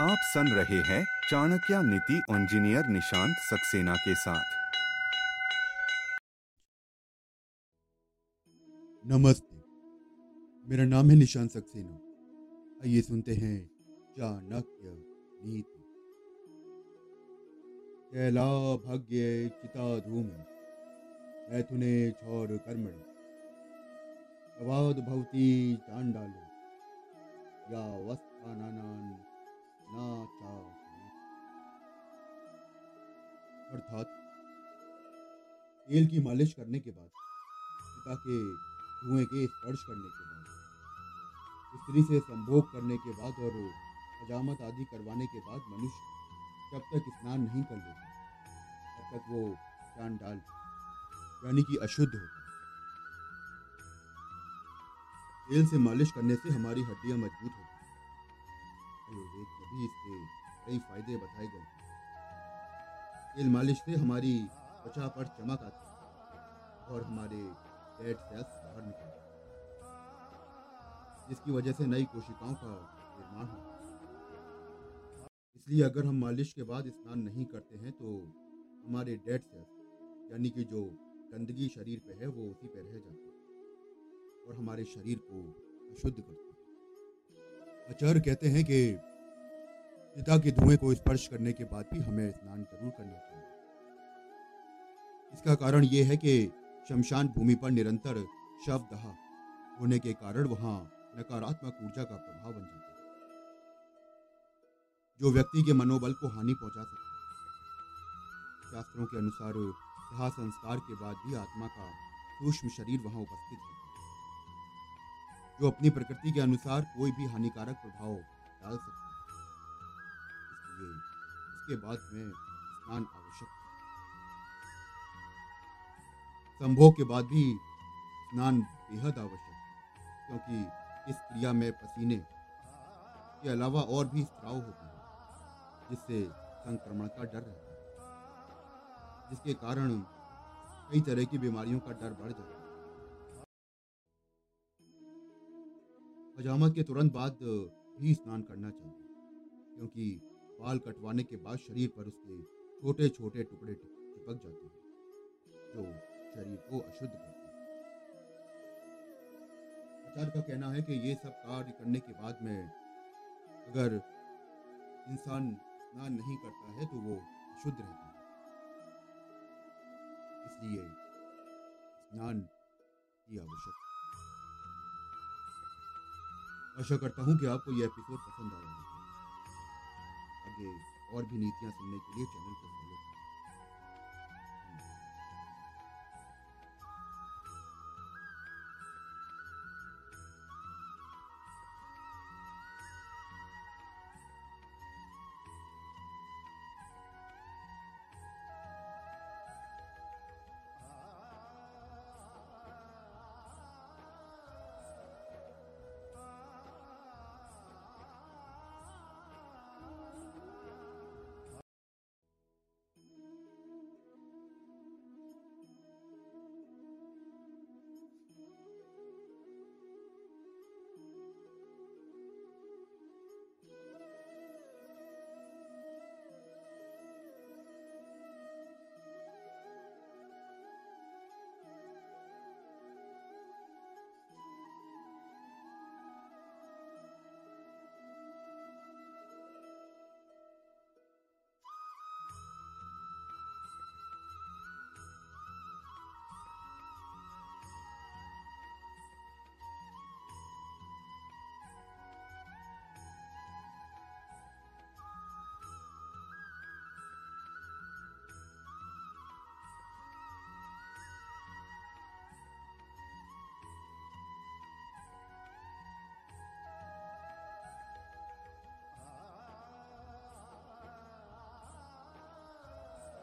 आप सुन रहे हैं चाणक्य नीति इंजीनियर निशांत सक्सेना के साथ। नमस्ते। मेरा नाम है निशांत सक्सेना। आइए सुनते हैं चाणक्य नीति। कैला भाग्य चिता धूम मैथुने छोर कर्मण। अवाद भवती चांडालो। या वस्त्रानान अर्थात, तेल की मालिश करने के बाद, पिता के धुएँ के स्पर्श करने के बाद, स्त्री से संभोग करने के बाद और हजामत आदि करवाने के बाद मनुष्य जब तक स्नान नहीं कर लेता, तब तक वो डाल यानी कि अशुद्ध होता तेल से मालिश करने से हमारी हड्डियाँ मज़बूत होती आयुर्वेद में भी इसके कई फ़ायदे बताए गए तेल मालिश से हमारी त्वचा पर चमक आती है और हमारे डेड सेल्स बाहर निकलते हैं। जिसकी वजह से नई कोशिकाओं का निर्माण होता है। इसलिए अगर हम मालिश के बाद स्नान नहीं करते हैं तो हमारे डेड सेल्स, यानी कि जो गंदगी शरीर पे है, वो उसी पे रह जाती है और हमारे शरीर को अशुद्ध करती है। आचार्य कहते हैं कि पिता के धुएँ को स्पर्श करने के बाद भी हमें स्नान ज़रूर करना चाहिए। इसका कारण यह है कि शमशान भूमि पर निरंतर शव दहा होने के कारण वहाँ नकारात्मक ऊर्जा का प्रभाव बन जाता है। जो व्यक्ति के मनोबल को हानि पहुँचा सकता है। शास्त्रों के अनुसार दहा संस्कार के बाद भी आत्मा का सूक्ष्म शरीर वहाँ उपस्थित है। जो अपनी प्रकृति के अनुसार कोई भी हानिकारक प्रभाव डाल सकता है। इसके बाद में स्नान आवश्यक संभोग के बाद भी स्नान बेहद आवश्यक क्योंकि इस क्रिया में पसीने के अलावा और भी स्त्राव होते हैं, जिससे संक्रमण का डर रहता है, जिसके कारण कई तरह की बीमारियों का डर बढ़ जाता है। हजामत के तुरंत बाद भी स्नान करना चाहिए, क्योंकि बाल कटवाने के बाद शरीर पर उसके छोटे छोटे टुकड़े चिपक जाते हैं, जो शरीर को अशुद्ध करते हैं। आचार्य का कहना है कि ये सब कार्य करने के बाद में अगर इंसान स्नान नहीं करता है तो वो अशुद्ध रहता है। इसलिए स्नान की आवश्यकता आशा करता हूँ कि आपको यह एपिसोड पसंद आया होगा। आगे और भी नीतियाँ सुनने के लिए चैनल को फॉलो